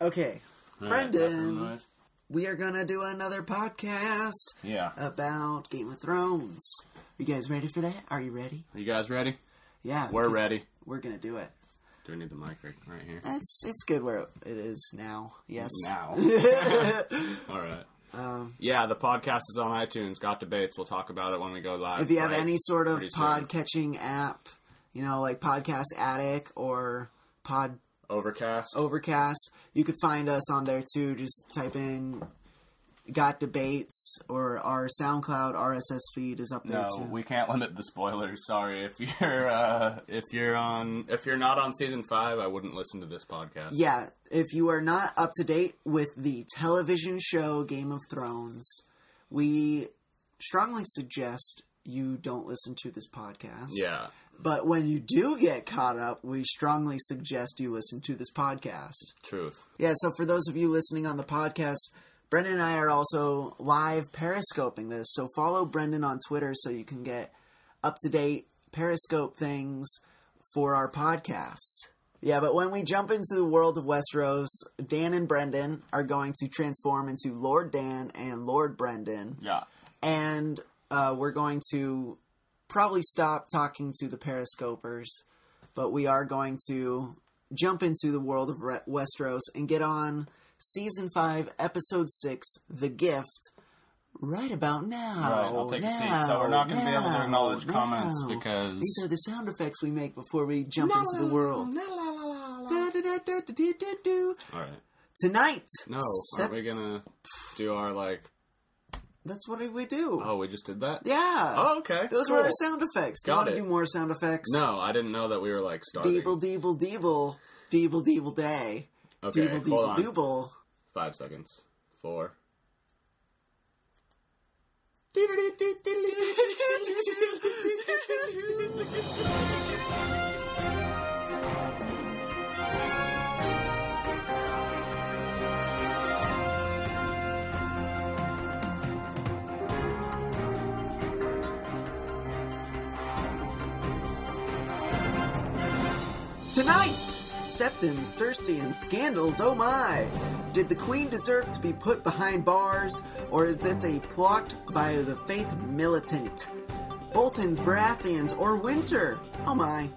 Okay, All right, Brendan, noise. we are gonna do another podcast Yeah. about Game of Thrones. You guys ready for that? Are you ready? Are you guys ready? Yeah, We're ready. We're gonna do it. Do we need the mic right, right here? It's it's good where it is now. Yes. Now. All right. Um, Yeah, the podcast is on iTunes. Got debates. We'll talk about it when we go live. if you have right? any sort of pod catching app, you know, like Podcast Addict or Pod Overcast. Overcast, you could find us on there too. Just type in "Got Debates" or our SoundCloud RSS feed is up there no, too. we can't limit the spoilers. Sorry if you're uh, if you're on if you're not on season five, I wouldn't listen to this podcast. Yeah, if you are not up to date with the television show Game of Thrones, we strongly suggest you don't listen to this podcast. Yeah. But when you do get caught up, we strongly suggest you listen to this podcast. Truth. Yeah, so for those of you listening on the podcast, Brendan and I are also live periscoping this. So follow Brendan on Twitter so you can get up to date periscope things for our podcast. Yeah, but when we jump into the world of Westeros, Dan and Brendan are going to transform into Lord Dan and Lord Brendan Yeah. and uh, we're going to probably stop talking to the periscopers, but we are going to jump into the world of Re- Westeros and get on season five, episode six, "The Gift." Right about now. Right, I'll take now, a seat. So we're not going to be able to now, acknowledge comments because these are the sound effects we make before we jump into the world. All right. Tonight, No, sep- aren't we gonna do our like? That's what we do. Oh, we just did that. Yeah. Oh, okay. Those cool. were our sound effects. Do you Got want to do more sound effects? No, I didn't know that we were like starting. Deeble, deeble, deeble, deeble, deeble day. Okay, Deeble, hold deeble, on. deeble. Five seconds. Four. Tonight, Septons, Cersei, and scandals. Oh my! Did the Queen deserve to be put behind bars, or is this a plot by the faith militant? Boltons, Baratheons, or Winter? Oh my!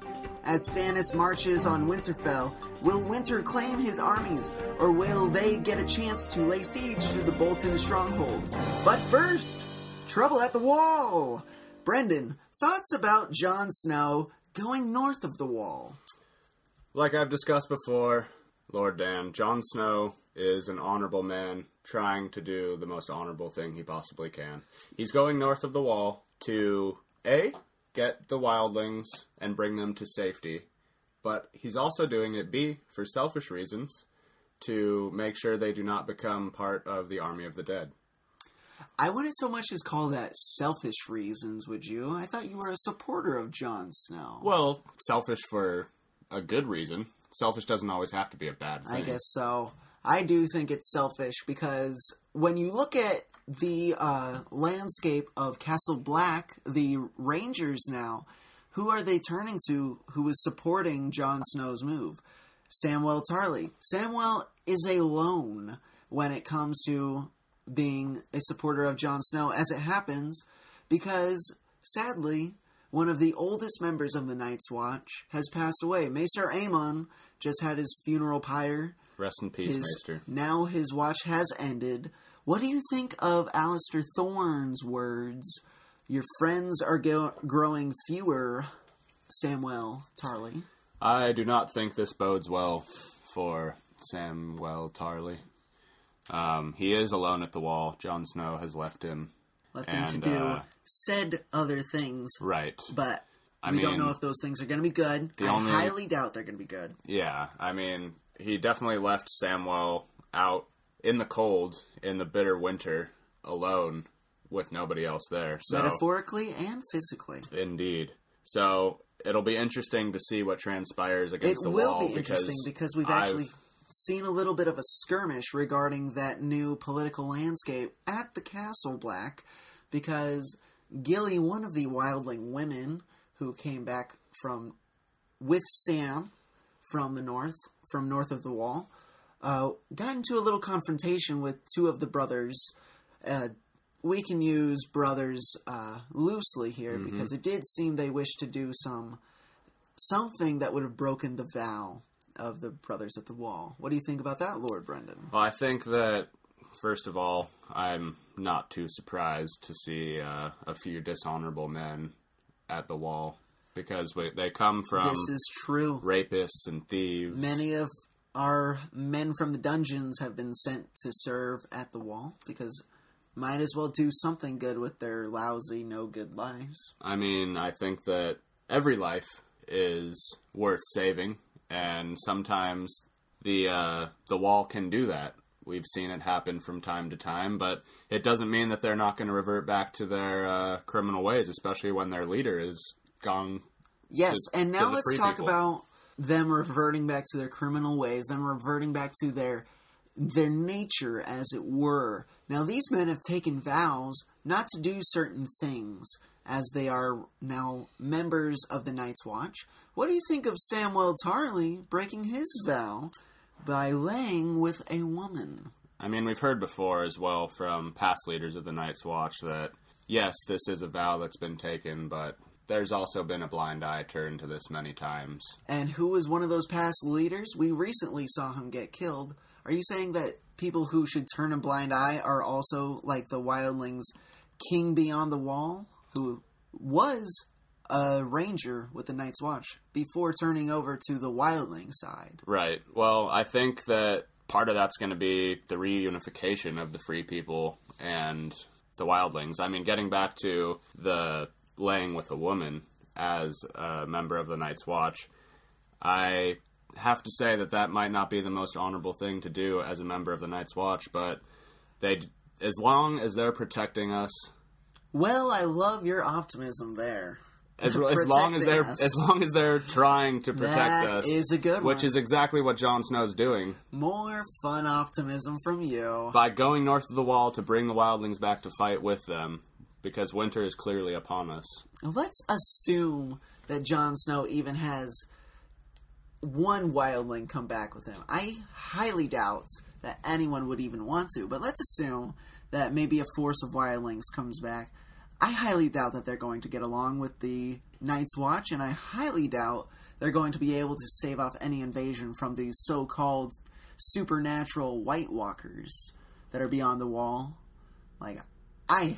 As Stannis marches on Winterfell, will Winter claim his armies, or will they get a chance to lay siege to the Bolton stronghold? But first, trouble at the wall! Brendan, thoughts about Jon Snow going north of the wall? Like I've discussed before, Lord Dan, Jon Snow is an honorable man trying to do the most honorable thing he possibly can. He's going north of the wall to A, get the wildlings and bring them to safety, but he's also doing it B, for selfish reasons, to make sure they do not become part of the army of the dead. I wouldn't so much as call that selfish reasons, would you? I thought you were a supporter of Jon Snow. Well, selfish for a good reason. Selfish doesn't always have to be a bad thing. I guess so. I do think it's selfish because when you look at the uh, landscape of Castle Black, the Rangers now, who are they turning to who is supporting Jon Snow's move? Samwell Tarly. Samwell is alone when it comes to being a supporter of Jon Snow, as it happens, because sadly, one of the oldest members of the Night's Watch has passed away. Maester Aemon just had his funeral pyre. Rest in peace, His, Maester. now his watch has ended. What do you think of Alliser Thorne's words? Your friends are go- growing fewer, Samuel Tarly. I do not think this bodes well for Samwell Tarly. Um, he is alone at the wall. Jon Snow has left him. Left him to do uh, said other things, Right. but I we don't know if those things are going to be good. I only- highly doubt they're going to be good. Yeah, I mean, he definitely left Samwell out in the cold in the bitter winter alone with nobody else there. So Metaphorically and physically. indeed. So it'll be interesting to see what transpires It against the wall. It will be interesting because we've I've- actually seen a little bit of a skirmish regarding that new political landscape at the Castle Black because Gilly, one of the wildling women who came back from with Sam from the north, from north of the wall, uh, got into a little confrontation with two of the brothers. Uh, we can use brothers uh, loosely here because it did seem they wished to do some something that would have broken the vow of the brothers at the wall. What do you think about that, Lord Brendan? Well, I think that first of all, I'm not too surprised to see uh, a few dishonorable men at the wall because we, they come from this is true. rapists and thieves. Many of our men from the dungeons have been sent to serve at the wall because might as well do something good with their lousy, no good lives. I mean, I think that every life is worth saving, and sometimes the uh, the wall can do that. We've seen it happen from time to time, but it doesn't mean that they're not going to revert back to their uh, criminal ways, especially when their leader is gone. Yes, to- and now let's talk people. about them reverting back to their criminal ways, them reverting back to their their nature as it were. Now these men have taken vows not to do certain things as they are now members of the Night's Watch. What do you think of Samuel Tarly breaking his vow by laying with a woman? I mean, we've heard before as well from past leaders of the Night's Watch that yes, this is a vow that's been taken, but there's also been a blind eye turned to this many times. And who was one of those past leaders? We recently saw him get killed. Are you saying that people who should turn a blind eye are also like the wildlings king beyond the wall, who was a ranger with the Night's Watch before turning over to the wildling side? Right. Well, I think that part of that's going to be the reunification of the free people and the wildlings. I mean, getting back to the laying with a woman as a member of the Night's Watch, I have to say that that might not be the most honorable thing to do as a member of the Night's Watch, but they as long as they're protecting us Well, I love your optimism there. as, as long as they're us. as long as they're trying to protect That us is a good which one. is exactly what Jon Snow's doing More fun optimism from you. by going north of the wall to bring the wildlings back to fight with them because winter is clearly upon us. Let's assume that Jon Snow even has one wildling come back with him. I highly doubt that anyone would even want to, but let's assume that maybe a force of wildlings comes back. I highly doubt that they're going to get along with the Night's Watch, and I highly doubt they're going to be able to stave off any invasion from these so called supernatural White Walkers that are beyond the wall. Like, I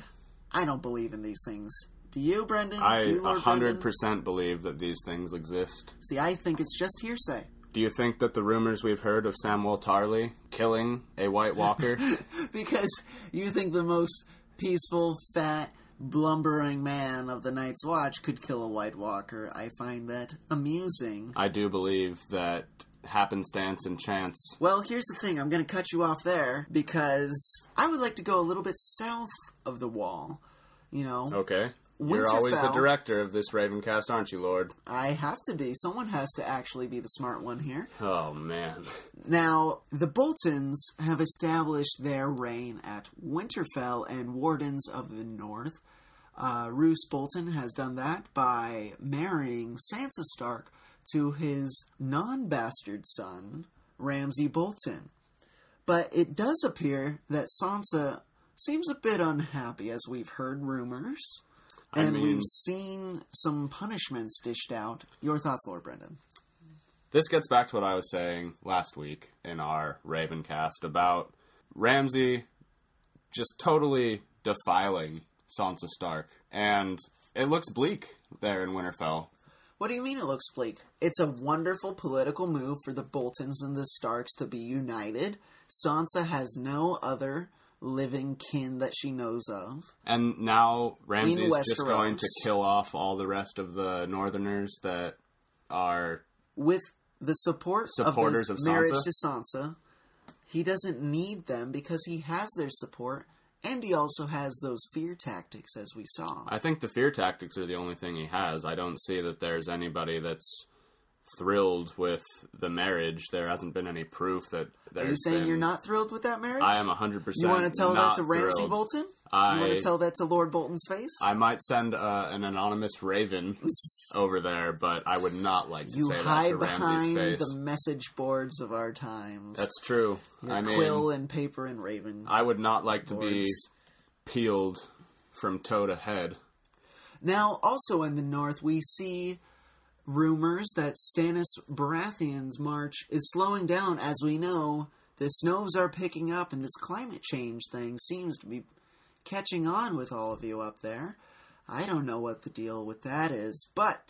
I don't believe in these things. Do you, Brendan? I Do you, 100% believe that these things exist. See, I think it's just hearsay. Do you think that the rumors we've heard of Samuel Tarly killing a White Walker because you think the most peaceful, fat, blumbering man of the Night's Watch could kill a White Walker. I find that amusing. I do believe that happenstance and chance Well, here's the thing. I'm going to cut you off there because I would like to go a little bit south of the wall. You know, Okay. You're always the director of this Ravencast, aren't you, Lord? I have to be. Someone has to actually be the smart one here. Oh, man. Now, the Boltons have established their reign at Winterfell and Wardens of the North. Uh, Roose Bolton has done that by marrying Sansa Stark to his non bastard son, Ramsay Bolton. But it does appear that Sansa seems a bit unhappy, as we've heard rumors. I And mean- we've seen some punishments dished out. Your thoughts, Lord Brendan? This gets back to what I was saying last week in our Ravencast about Ramsay just totally defiling Sansa Stark. And it looks bleak there in Winterfell. What do you mean it looks bleak? It's a wonderful political move for the Boltons and the Starks to be united. Sansa has no other living kin that she knows of. And now Ramsay's just going to kill off all the rest of the Northerners that are. With the support Supporters of of marriage to Sansa, he doesn't need them because he has their support and he also has those fear tactics as we saw. I think the fear tactics are the only thing he has. I don't see that there's anybody that's thrilled with the marriage. There hasn't been any proof that Are you saying been- you're not thrilled with that marriage? I am 100% You want to tell that to Ramsay thrilled. Bolton? I, You want to tell that to Lord Bolton's face? I might send uh, an anonymous raven over there, but I would not like to you say that to Ramsay's behind face. the message boards of our times. That's true. Your I mean, quill and paper and raven. I would not like to be peeled from toe to head. Now, also in the north, we see rumors that Stannis Baratheon's march is slowing down. As we know, the snows are picking up, and this climate change thing seems to be catching on with all of you up there. I don't know what the deal with that is, but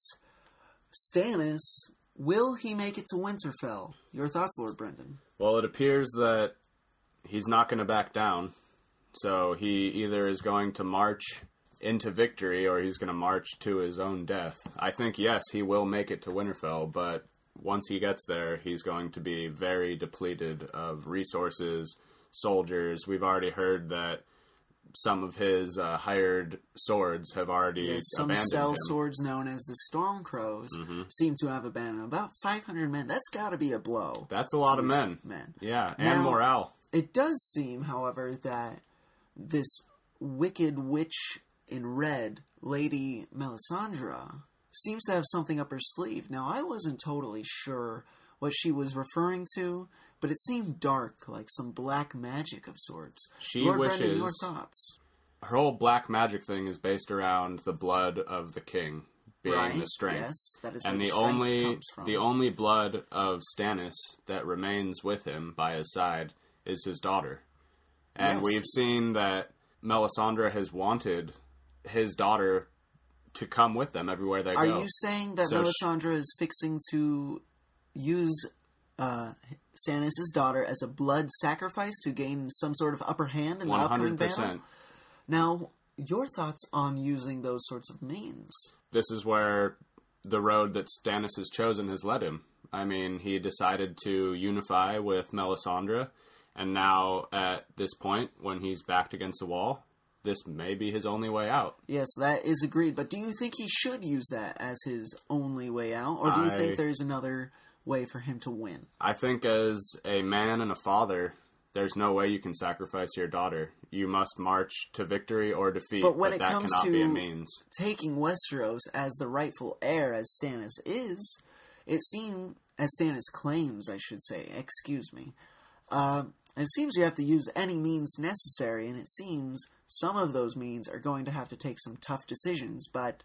Stannis, will he make it to Winterfell? Your thoughts, Lord Brendan? Well, it appears that he's not going to back down. So he either is going to march into victory or he's going to march to his own death. I think, yes, he will make it to Winterfell, but once he gets there, he's going to be very depleted of resources, soldiers. We've already heard that some of his uh, hired swords have already Yes, some cell him. swords known as the Stormcrows seem to have abandoned about 500 men. That's got to be a blow. That's a lot of men. Men. Yeah, and Now- morale. It does seem, however, that this wicked witch in red, Lady Melisandre, seems to have something up her sleeve. Now, I wasn't totally sure what she was referring to, but it seemed dark, like some black magic of sorts. She Lord Brendan, wishes- your thoughts? her whole black magic thing is based around the blood of the king being right? the strength. Yes, that is and the only the only blood of Stannis that remains with him by his side is his daughter. And Yes. we've seen that Melisandre has wanted his daughter to come with them everywhere they Are go. Are you saying that So Melisandre is fixing to use uh, Stannis' daughter as a blood sacrifice to gain some sort of upper hand in the upcoming battle? Now, your thoughts on using those sorts of means? This is where the road that Stannis has chosen has led him. I mean, he decided to unify with Melisandre, and now at this point, when he's backed against the wall, this may be his only way out. Yes, that is agreed. But do you think he should use that as his only way out, or do you I- think there's another way for him to win? I think as a man and a father, there's no way you can sacrifice your daughter. You must march to victory or defeat, But when it that comes cannot be a to- means. taking Westeros as the rightful heir, as Stannis is, it seems, as Stannis claims, I should say, excuse me, uh, it seems you have to use any means necessary, and it seems some of those means are going to have to take some tough decisions, but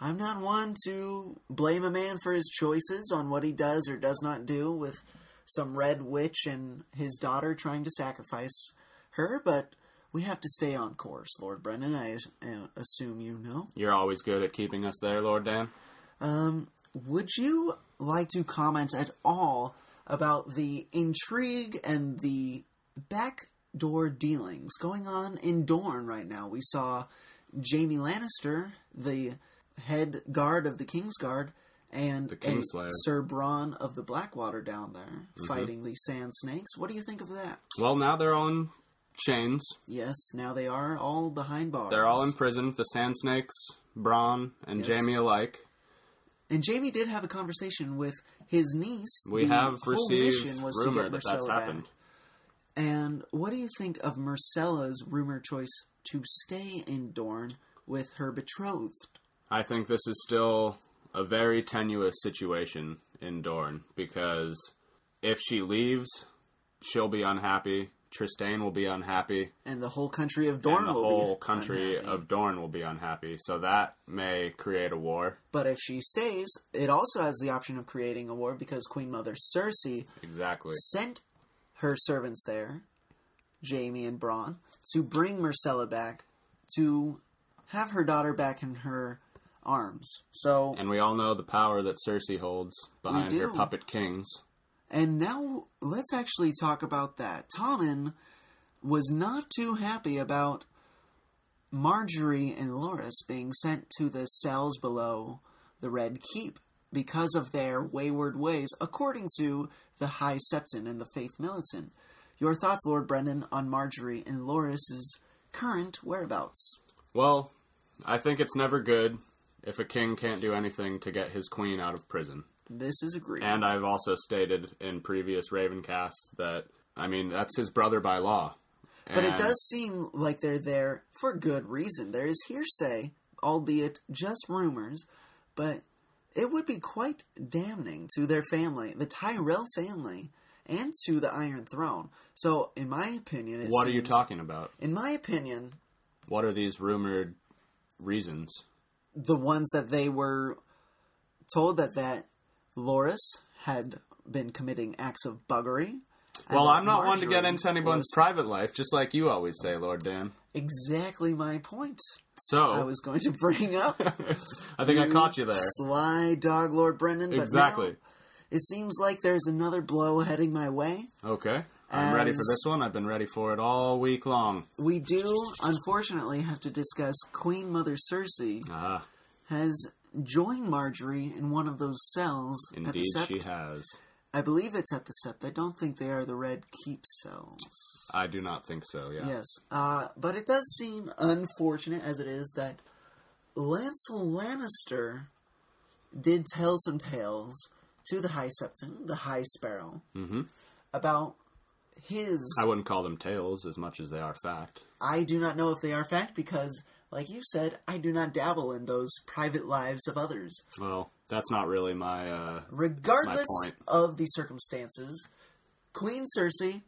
I'm not one to blame a man for his choices on what he does or does not do with some red witch and his daughter trying to sacrifice her, but we have to stay on course, Lord Brendan. I uh, assume you know. You're always good at keeping us there, Lord Dan. Um, would you like to comment at all about the intrigue and the backdoor dealings going on in Dorne right now? We saw Jaime Lannister, the head guard of the Kingsguard, and The a Sir Bronn of the Blackwater down there mm-hmm. fighting the Sand Snakes. What do you think of that? Well, now they're on chains. Yes, now they are all behind bars. They're all imprisoned. The Sand Snakes, Bronn, and Yes. Jaime alike. And Jaime did have a conversation with his niece. We The have whole received mission was rumor to get that that's Myrcella back. happened. And what do you think of Myrcella's rumor choice to stay in Dorne with her betrothed? I think this is still a very tenuous situation in Dorne because if she leaves, she'll be unhappy. Trystane will be unhappy. And the whole country of Dorne and the will whole be country unhappy. of Dorne will be unhappy. So that may create a war. But if she stays, it also has the option of creating a war because Queen Mother Cersei Exactly. sent her servants there, Jaime and Bronn, to bring Myrcella back to have her daughter back in her arms. So And we all know the power that Cersei holds behind her puppet kings. And now let's actually talk about that. Tommen was not too happy about Margaery and Loras being sent to the cells below the Red Keep because of their wayward ways, according to the High Septon and the Faith Militant. Your thoughts, Lord Brendan, on Margaery and Loras's current whereabouts? Well, I think it's never good if a king can't do anything to get his queen out of prison. This is agreed. And I've also stated in previous Ravencast that I mean that's his brother by law. but it does seem like they're there for good reason. There is hearsay, albeit just rumors, but it would be quite damning to their family, the Tyrell family, and to the Iron Throne. So, in my opinion, it What are you talking about? In my opinion, What are these rumored reasons? the ones that they were told that that Loras had been committing acts of buggery. Well, I'm not one to get into anyone's private life, just like you always say, Lord Dan. exactly my point. So I was going to bring up. I think I caught you there. Sly dog Lord Brendan. But Exactly. now it seems like there's another blow heading my way. Okay. I'm ready for this one. I've been ready for it all week long. We do, unfortunately, have to discuss Queen Mother Cersei Ah, has joined Margaery in one of those cells at the indeed Sept. she has. I believe it's at the Sept. I don't think they are the Red Keep cells. I do not think so, yeah. Yes, uh, but it does seem unfortunate as it is that Lancel Lannister did tell some tales to the High Septon, the High Sparrow, Mhm. about his. I wouldn't call them tales as much as they are fact. I do not know if they are fact because, like you said, I do not dabble in those private lives of others. Well, that's not really my uh Regardless point. of the circumstances, Queen Cersei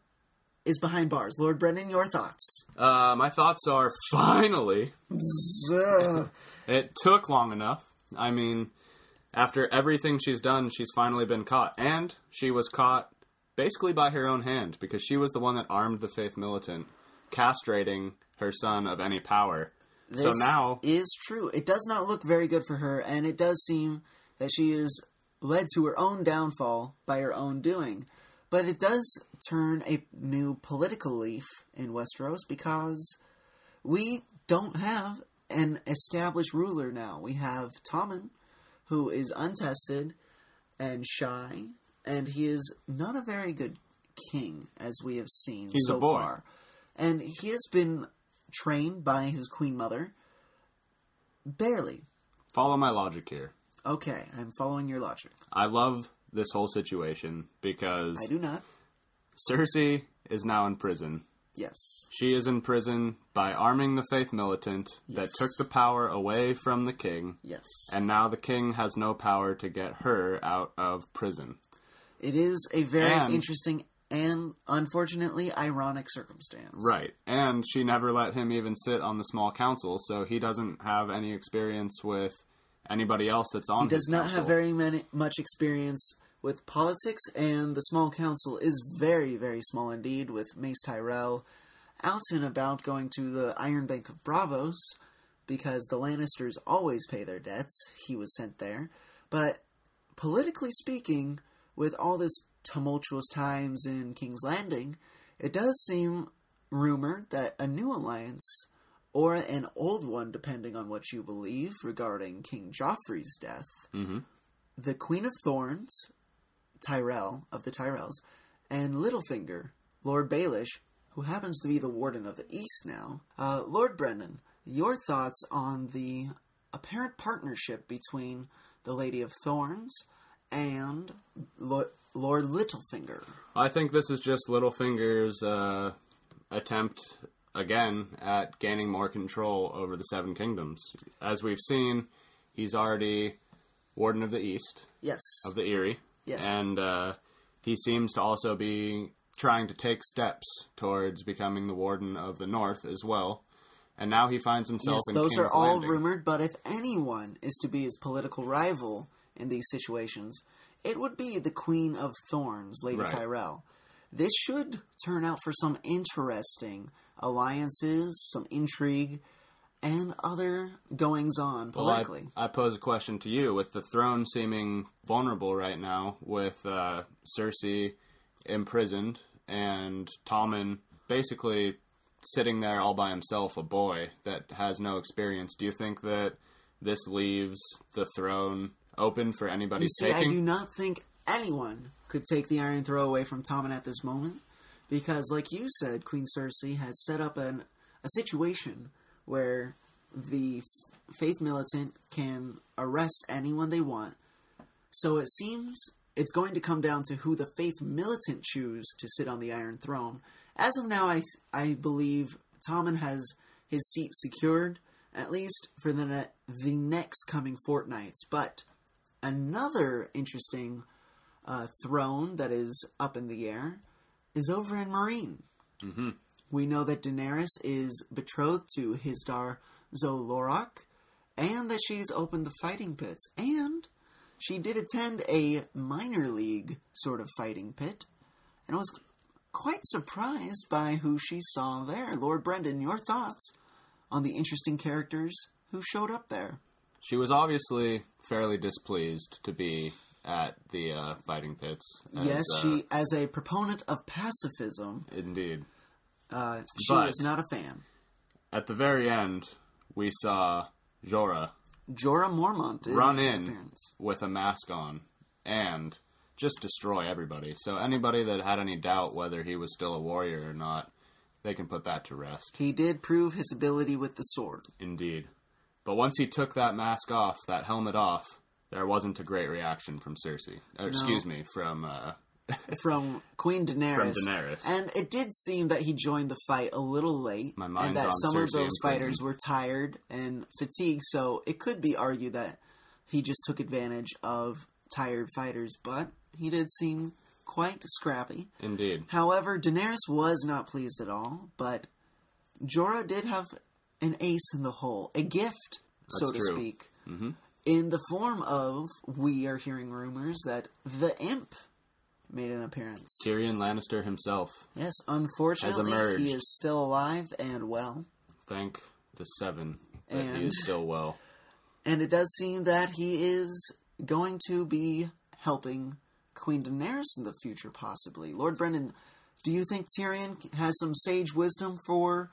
is behind bars. Lord Brennan, your thoughts? uh my thoughts are finally It took long enough. I mean, after everything she's done, she's finally been caught. And she was caught basically by her own hand because she was the one that armed the Faith Militant, castrating her son of any power. So This now, is true. It does not look very good for her, and it does seem that she is led to her own downfall by her own doing. But it does turn a new political leaf in Westeros because we don't have an established ruler now. We have Tommen, who is untested and shy, and he is not a very good king, as we have seen He's a so boy. far. And he has been trained by his queen mother. Barely. follow my logic here. Okay, I'm following your logic. I love this whole situation because I do not. Cersei is now in prison. Yes. She is in prison by arming the Faith Militant that took the power away from the king. Yes. And now the king has no power to get her out of prison. It is a very And- interesting and unfortunately ironic circumstance. Right. And she never let him even sit on the small council, so he doesn't have any experience with anybody else that's on He does not council. have very many, much experience with politics, and the small council is very, very small indeed, with Mace Tyrell out and about going to the Iron Bank of Braavos because the Lannisters always pay their debts. He was sent there. But politically speaking, with all this tumultuous times in King's Landing, it does seem rumored that a new alliance, or an old one, depending on what you believe, regarding King Joffrey's death, Mhm. the Queen of Thorns, Tyrell of the Tyrells, and Littlefinger, Lord Baelish, who happens to be the Warden of the East now. Uh, Lord Brendan, your thoughts on the apparent partnership between the Lady of Thorns and Lo- Lord Littlefinger? I think this is just Littlefinger's uh, attempt again at gaining more control over the Seven Kingdoms. As we've seen, he's already Warden of the East, Yes. of the Eyrie. Yes. And uh, he seems to also be trying to take steps towards becoming the Warden of the North as well. And now he finds himself Yes, in those King's are all Landing. rumored, but if anyone is to be his political rival in these situations, it would be the Queen of Thorns, Lady Right. Tyrell. This should turn out for some interesting alliances, some intrigue, and other goings on Well, I- I, pose a question to you. With the throne seeming vulnerable right now, with uh, Cersei imprisoned and Tommen basically sitting there all by himself, a boy that has no experience, do you think that this leaves the throne open for anybody you see, I do not think anyone could take the Iron Throne away from Tommen at this moment, because, like you said, Queen Cersei has set up an, a situation where the Faith Militant can arrest anyone they want, So it seems it's going to come down to who the faith militant choose to sit on the Iron Throne. As of now, I, I believe Tommen has his seat secured, at least for the, ne- the next coming fortnights. But another interesting uh, throne that is up in the air is over in Meereen. Mhm. We know that Daenerys is betrothed to his Hisdar Zolorak, and that she's opened the fighting pits. And she did attend a minor league sort of fighting pit, and was quite surprised by who she saw there. Lord Brendan, your thoughts on the interesting characters who showed up there? She was obviously fairly displeased to be at the uh, fighting pits. as, yes, uh, she, as a proponent of pacifism, Indeed. uh, she But- was not a fan. At the very end, we saw Jorah Jorah Mormont run in appearance. with a mask on and just destroy everybody. So anybody that had any doubt whether he was still a warrior or not, they can put that to rest. He did prove his ability with the sword. Indeed. But once he took that mask off, that helmet off, there wasn't a great reaction from Cersei. Or, Excuse me, from uh, from Queen Daenerys. From Daenerys. And it did seem that he joined the fight a little late, My and that some of those fighters were tired and fatigued. So it could be argued that he just took advantage of tired fighters, but he did seem quite scrappy. indeed. However, Daenerys was not pleased at all, but Jorah did have an ace in the hole, a gift, so to true. speak, mm-hmm. in the form of we are hearing rumors that the imp made an appearance. Tyrion Lannister himself. Yes, unfortunately, emerged. he is still alive and well, Thank the Seven that he And- is still well. and it does seem that he is going to be helping Queen Daenerys in the future, possibly. Lord Brendan, do you think Tyrion has some sage wisdom for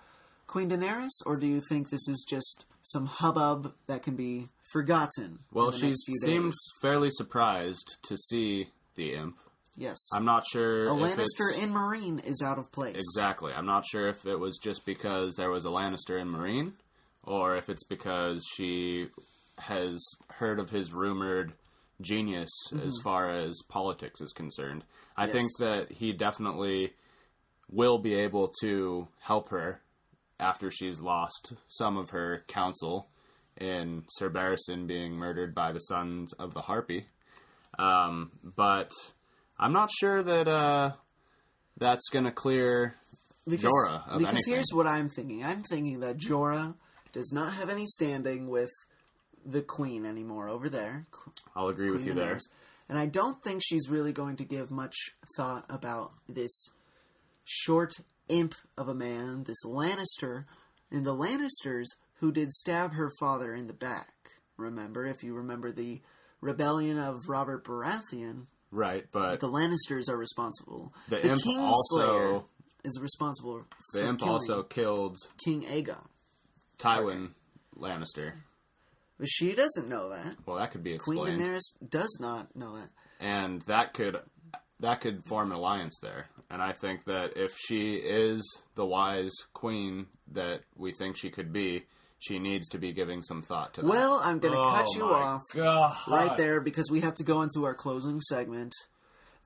Queen Daenerys, or do you think this is just some hubbub that can be forgotten? Well, she seems fairly surprised to see the imp. yes. I'm not sure. a if Lannister in Meereen is out of place. Exactly. I'm not sure if it was just because there was a Lannister in Meereen, or if it's because she has heard of his rumored genius as mm-hmm. far as politics is concerned. I Yes. think that he definitely will be able to help her after she's lost some of her counsel in Sir Barristan being murdered by the sons of the Harpy. Um, but I'm not sure that uh, that's going to clear because, Jorah of because anything. here's what I'm thinking. I'm thinking that Jorah does not have any standing with the Queen anymore over there. I'll agree with you there. Daenerys. And I don't think she's really going to give much thought about this short imp of a man, this Lannister, and the Lannisters who did stab her father in the back. Remember, if you remember the rebellion of Robert Baratheon, Right, but the Lannisters are responsible. The the imp Kingslayer also- is responsible for the imp also killed King Aegon. Tywin Lannister. But she doesn't know that. Well, that could be explained. Queen Daenerys does not know that. and that could that could form an alliance there. And I think that if she is the wise queen that we think she could be, she needs to be giving some thought to that. Well, I'm going to oh cut Oh you off God. right there because we have to go into our closing segment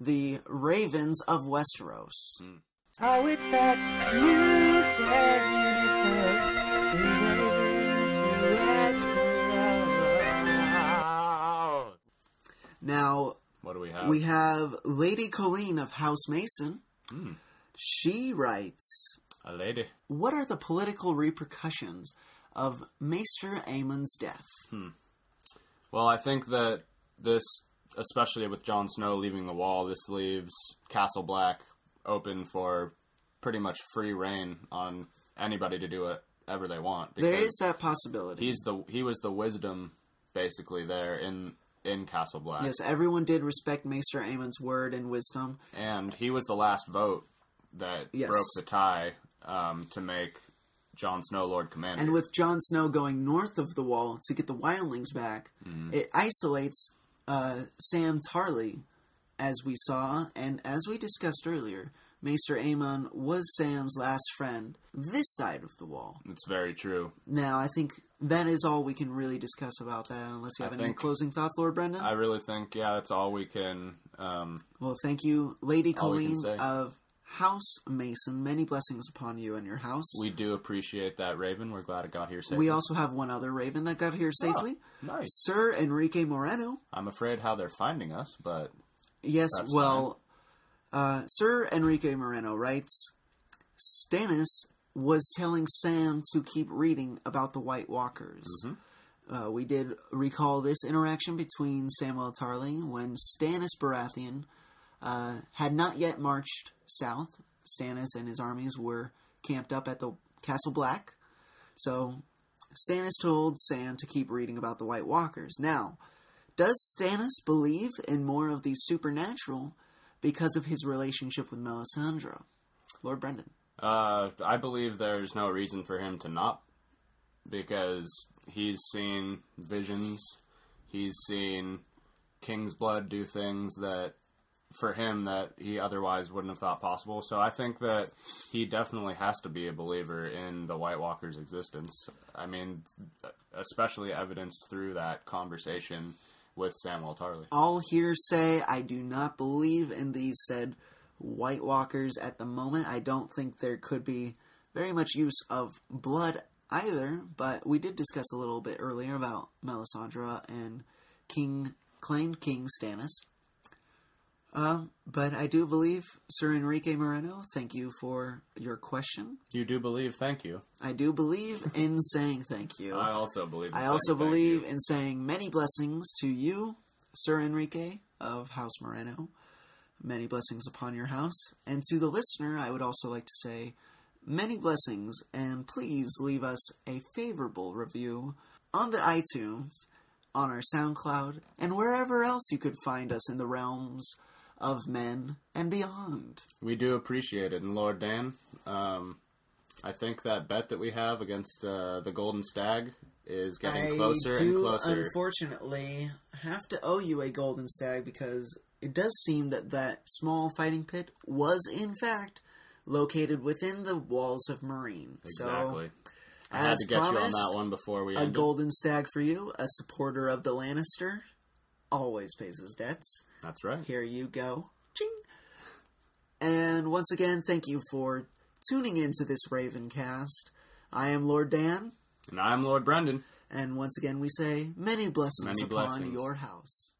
the Ravens of Westeros. Oh, it's that new segment. It's the Ravens to Westeros. Now, What do we have? we have Lady Colleen of House Mason. She writes a lady. What are the political repercussions of Maester Aemon's death? Hmm. Well, I think that this, especially with Jon Snow leaving the wall, this leaves Castle Black open for pretty much free reign on anybody to do whatever they want. There is that possibility. he's the he was the wisdom basically there in in Castle Black, Yes, everyone did respect Maester Aemon's word and wisdom. and he was the last vote that Yes. broke the tie um, to make Jon Snow Lord Commander. And with Jon Snow going north of the wall to get the wildlings back, it isolates uh, Sam Tarly, as we saw, and as we discussed earlier, Maester Aemon was Sam's last friend this side of the wall. It's very true. Now, I think that is all we can really discuss about that, unless you I have any think- closing thoughts, Lord Brendan. I really think, yeah, that's all we can. Um, well, thank you, Lady All we can Colleen of House Mason. Many blessings upon you and your house. we do appreciate that, Raven. We're glad it got here safely. We also have one other Raven that got here safely. nice. Sir Enrique Moreno. I'm afraid how they're finding us, but Yes, well, uh, Sir Enrique Moreno writes Stannis was telling Sam to keep reading about the White Walkers. Uh, we did recall this interaction between Samuel Tarly when Stannis Baratheon uh, had not yet marched south. Stannis and his armies were camped up at the Castle Black. So Stannis told Sam to keep reading about the White Walkers. Now, does Stannis believe in more of the supernatural because of his relationship with Melisandre? Lord Brendan. Uh, I believe there's no reason for him to not, because he's seen visions, he's seen King's blood do things that, for him, that he otherwise wouldn't have thought possible. So I think that he definitely has to be a believer in the White Walker's existence. I mean, especially evidenced through that conversation with Samuel Tarly. All hearsay. I do not believe in these said White Walkers at the moment. I don't think there could be very much use of blood either, but we did discuss a little bit earlier about Melisandre and King claimed King Stannis. Um, but I do believe Sir Enrique Moreno. Thank you for your question. You do believe? Thank you. I do believe in saying thank you. I also believe. In I also believe in saying many blessings to you, Sir Enrique of House Moreno. Many blessings upon your house. And to the listener, I would also like to say many blessings, and please leave us a favorable review on the iTunes, on our SoundCloud, and wherever else you could find us in the realms of men and beyond. We do appreciate it, and Lord Dan, um, I think that bet that we have against uh, the Golden Stag is getting closer I do, and closer. unfortunately, have to owe you a golden stag because it does seem that that small fighting pit was, in fact, located within the walls of Meereen. exactly. So, I had as to get you on promised, that one before we a ended. golden stag for you, a supporter of the Lannister, always pays his debts. That's right. Here you go. Ching. And once again, thank you for tuning into this Ravencast. I am Lord Dan. And I'm Lord Brendan. And once again, we say many blessings Many upon blessings. your house.